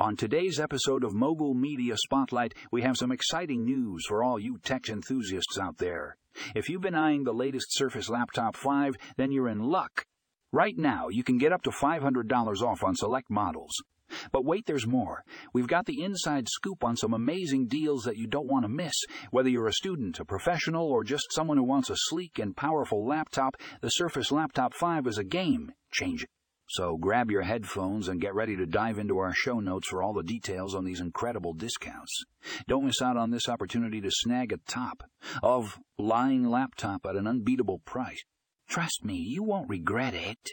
On today's episode of Mogul Media Spotlight, we have some exciting news for all you tech enthusiasts out there. If you've been eyeing the latest Surface Laptop 5, then you're in luck. Right now, you can get up to $500 off on select models. But wait, there's more. We've got the inside scoop on some amazing deals that you don't want to miss. Whether you're a student, a professional, or just someone who wants a sleek and powerful laptop, the Surface Laptop 5 is a game changer. So grab your headphones and get ready to dive into our show notes for all the details on these incredible discounts. Don't miss out on this opportunity to snag a top of lying laptop at an unbeatable price. Trust me, you won't regret it.